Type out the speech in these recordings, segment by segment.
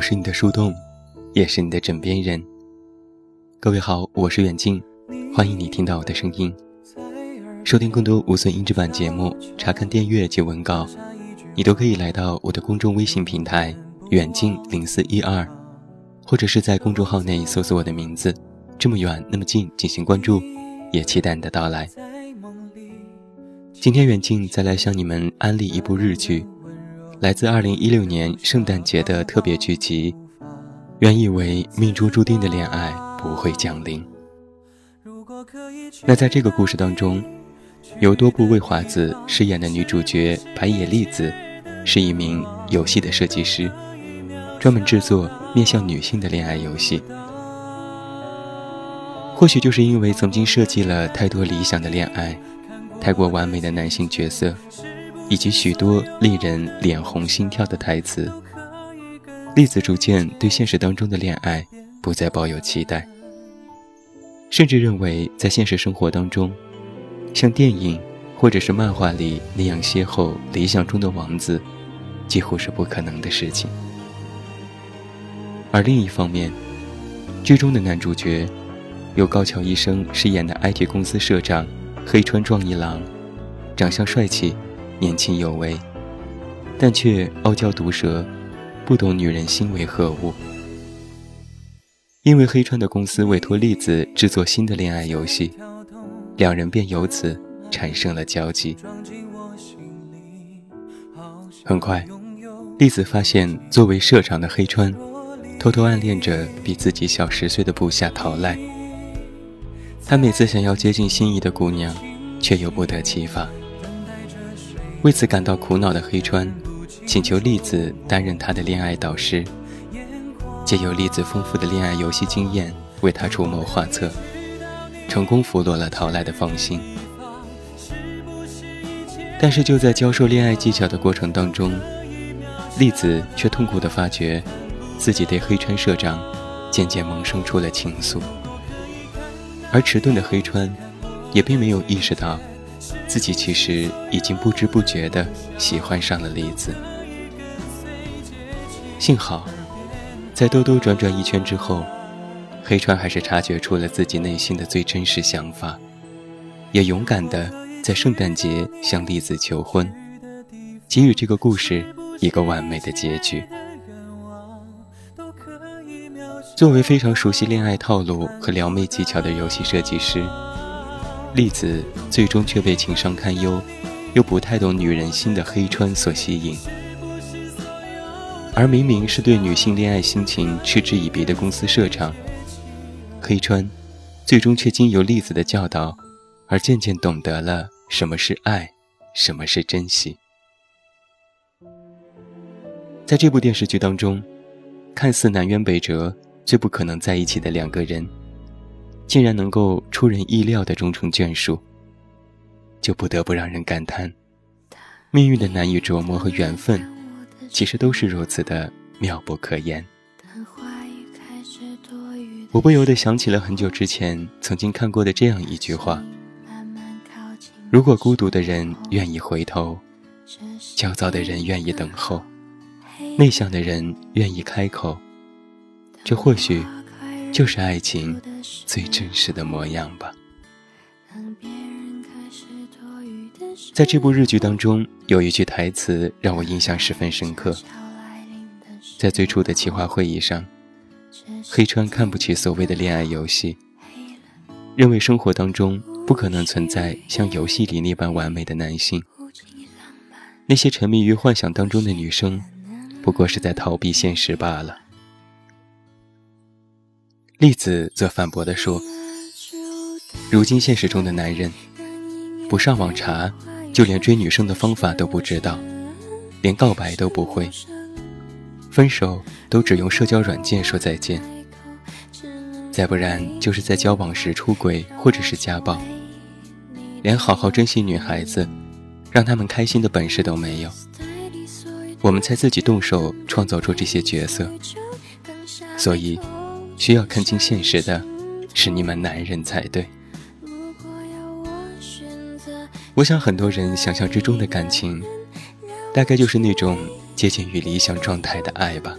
我是你的树洞，也是你的枕边人。各位好，我是远近，欢迎你听到我的声音。收听更多无损音质版节目，查看电阅及文稿，你都可以来到我的公众微信平台远近零四一二，或者是在公众号内搜索我的名字，这么远那么近进行关注，也期待你的到来。今天远近再来向你们安利一部日剧。来自二零一六年圣诞节的特别剧集，原以为命中注定的恋爱不会降临。那在这个故事当中，由多部未华子饰演的女主角白野丽子，是一名游戏的设计师，专门制作面向女性的恋爱游戏。或许就是因为曾经设计了太多理想的恋爱，太过完美的男性角色。以及许多令人脸红心跳的台词，栗子逐渐对现实当中的恋爱不再抱有期待，甚至认为在现实生活当中，像电影或者是漫画里那样邂逅理想中的王子，几乎是不可能的事情。而另一方面，剧中的男主角，由高桥医生饰演的 IT 公司社长黑川壮一郎，长相帅气。年轻有为，但却傲娇毒舌，不懂女人心为何物。因为黑川的公司委托栗子制作新的恋爱游戏，两人便由此产生了交集。很快，栗子发现作为社长的黑川，偷偷暗恋着比自己小十岁的部下桃赖。他每次想要接近心仪的姑娘，却又不得其法。为此感到苦恼的黑川，请求栗子担任他的恋爱导师，借由栗子丰富的恋爱游戏经验为他出谋划策，成功俘获了桃来的芳心。但是就在教授恋爱技巧的过程当中，栗子却痛苦地发觉，自己对黑川社长渐渐萌生出了情愫，而迟钝的黑川也并没有意识到。自己其实已经不知不觉地喜欢上了栗子。幸好，在兜兜转转一圈之后，黑川还是察觉出了自己内心的最真实想法，也勇敢地在圣诞节向栗子求婚，给予这个故事一个完美的结局。作为非常熟悉恋爱套路和撩妹技巧的游戏设计师。栗子最终却被情商堪忧，又不太懂女人心的黑川所吸引，而明明是对女性恋爱心情嗤之以鼻的公司社长黑川，最终却经由栗子的教导，而渐渐懂得了什么是爱，什么是珍惜。在这部电视剧当中，看似南辕北辙、最不可能在一起的两个人。竟然能够出人意料的终成眷属，就不得不让人感叹，命运的难以琢磨和缘分，其实都是如此的妙不可言。我不由得想起了很久之前曾经看过的这样一句话：如果孤独的人愿意回头，焦躁的人愿意等候，内向的人愿意开口，这或许就是爱情。最真实的模样吧。在这部日剧当中，有一句台词让我印象十分深刻。在最初的企划会议上，黑川看不起所谓的恋爱游戏，认为生活当中不可能存在像游戏里那般完美的男性。那些沉迷于幻想当中的女生，不过是在逃避现实罢了。栗子则反驳地说：“如今现实中的男人，不上网查，就连追女生的方法都不知道，连告白都不会，分手都只用社交软件说再见，再不然就是在交往时出轨或者是家暴，连好好珍惜女孩子，让他们开心的本事都没有。我们才自己动手创造出这些角色，所以。”需要看清现实的，是你们男人才对。我想很多人想象之中的感情，大概就是那种接近于理想状态的爱吧。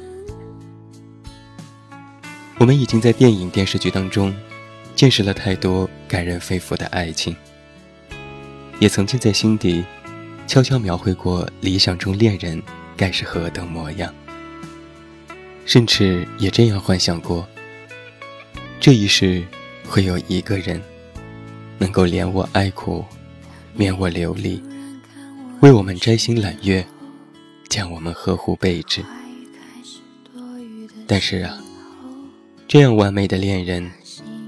我们已经在电影、电视剧当中见识了太多感人肺腑的爱情，也曾经在心底悄悄描绘过理想中恋人该是何等模样，甚至也这样幻想过：这一世会有一个人能够怜我哀苦，免我流离，为我们摘星揽月，将我们呵护备至。但是啊。这样完美的恋人，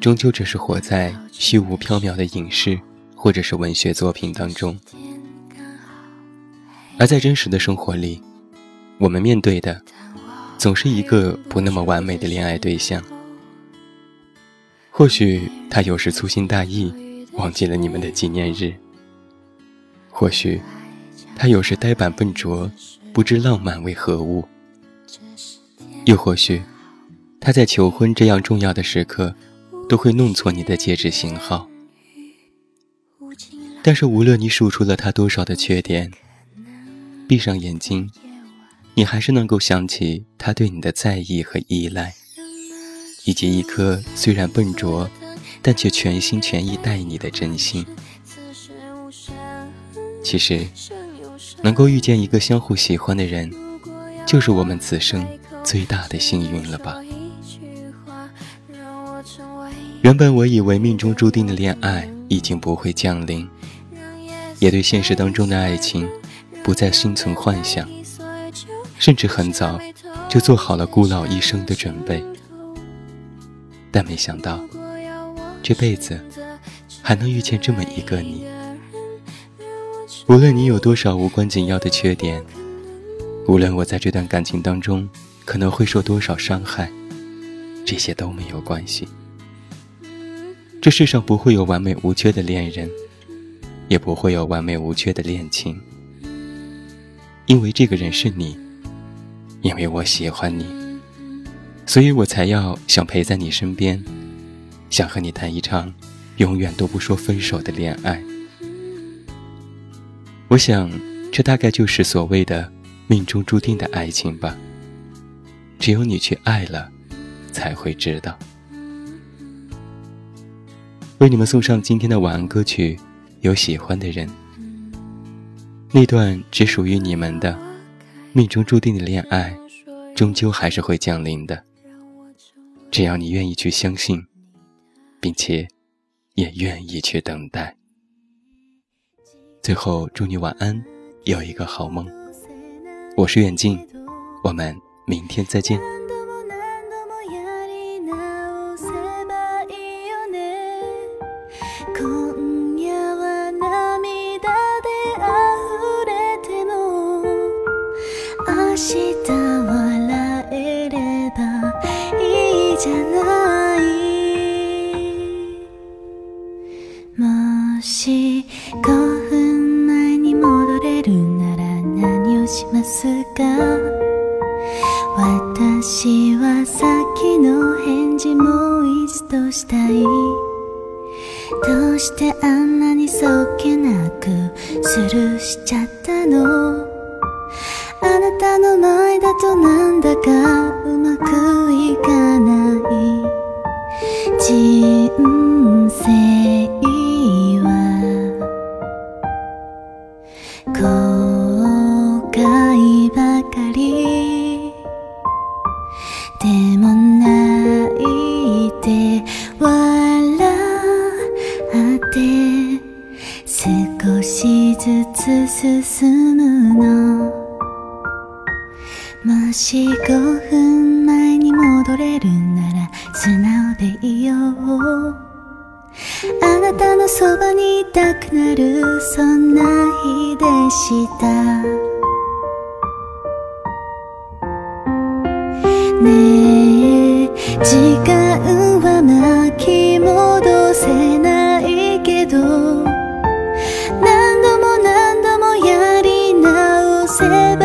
终究只是活在虚无缥缈的影视或者是文学作品当中。而在真实的生活里，我们面对的，总是一个不那么完美的恋爱对象。或许他有时粗心大意，忘记了你们的纪念日；或许他有时呆板笨拙，不知浪漫为何物；又或许。他在求婚这样重要的时刻，都会弄错你的戒指型号。但是无论你数出了他多少的缺点，闭上眼睛，你还是能够想起他对你的在意和依赖，以及一颗虽然笨拙，但却全心全意待你的真心。其实，能够遇见一个相互喜欢的人，就是我们此生最大的幸运了吧。原本我以为命中注定的恋爱已经不会降临，也对现实当中的爱情不再心存幻想，甚至很早就做好了孤老一生的准备。但没想到，这辈子还能遇见这么一个你。无论你有多少无关紧要的缺点，无论我在这段感情当中可能会受多少伤害，这些都没有关系。这世上不会有完美无缺的恋人，也不会有完美无缺的恋情，因为这个人是你，因为我喜欢你，所以我才要想陪在你身边，想和你谈一场永远都不说分手的恋爱。我想，这大概就是所谓的命中注定的爱情吧。只有你去爱了，才会知道。为你们送上今天的晚安歌曲，有喜欢的人。那段只属于你们的命中注定的恋爱，终究还是会降临的。只要你愿意去相信，并且也愿意去等待。最后，祝你晚安，有一个好梦。我是远近，我们明天再见。し5分前に戻れるなら何をしますか？私は先の返事も一度したい。どうしてあんなにそっけなくスルーしちゃったの？あなたの前だとなんだかうまくいかない。でも泣いて笑って少しずつ進むの。もし5分前に戻れるなら素直でいよう。あなたのそばにいたくなるそんな日でした。till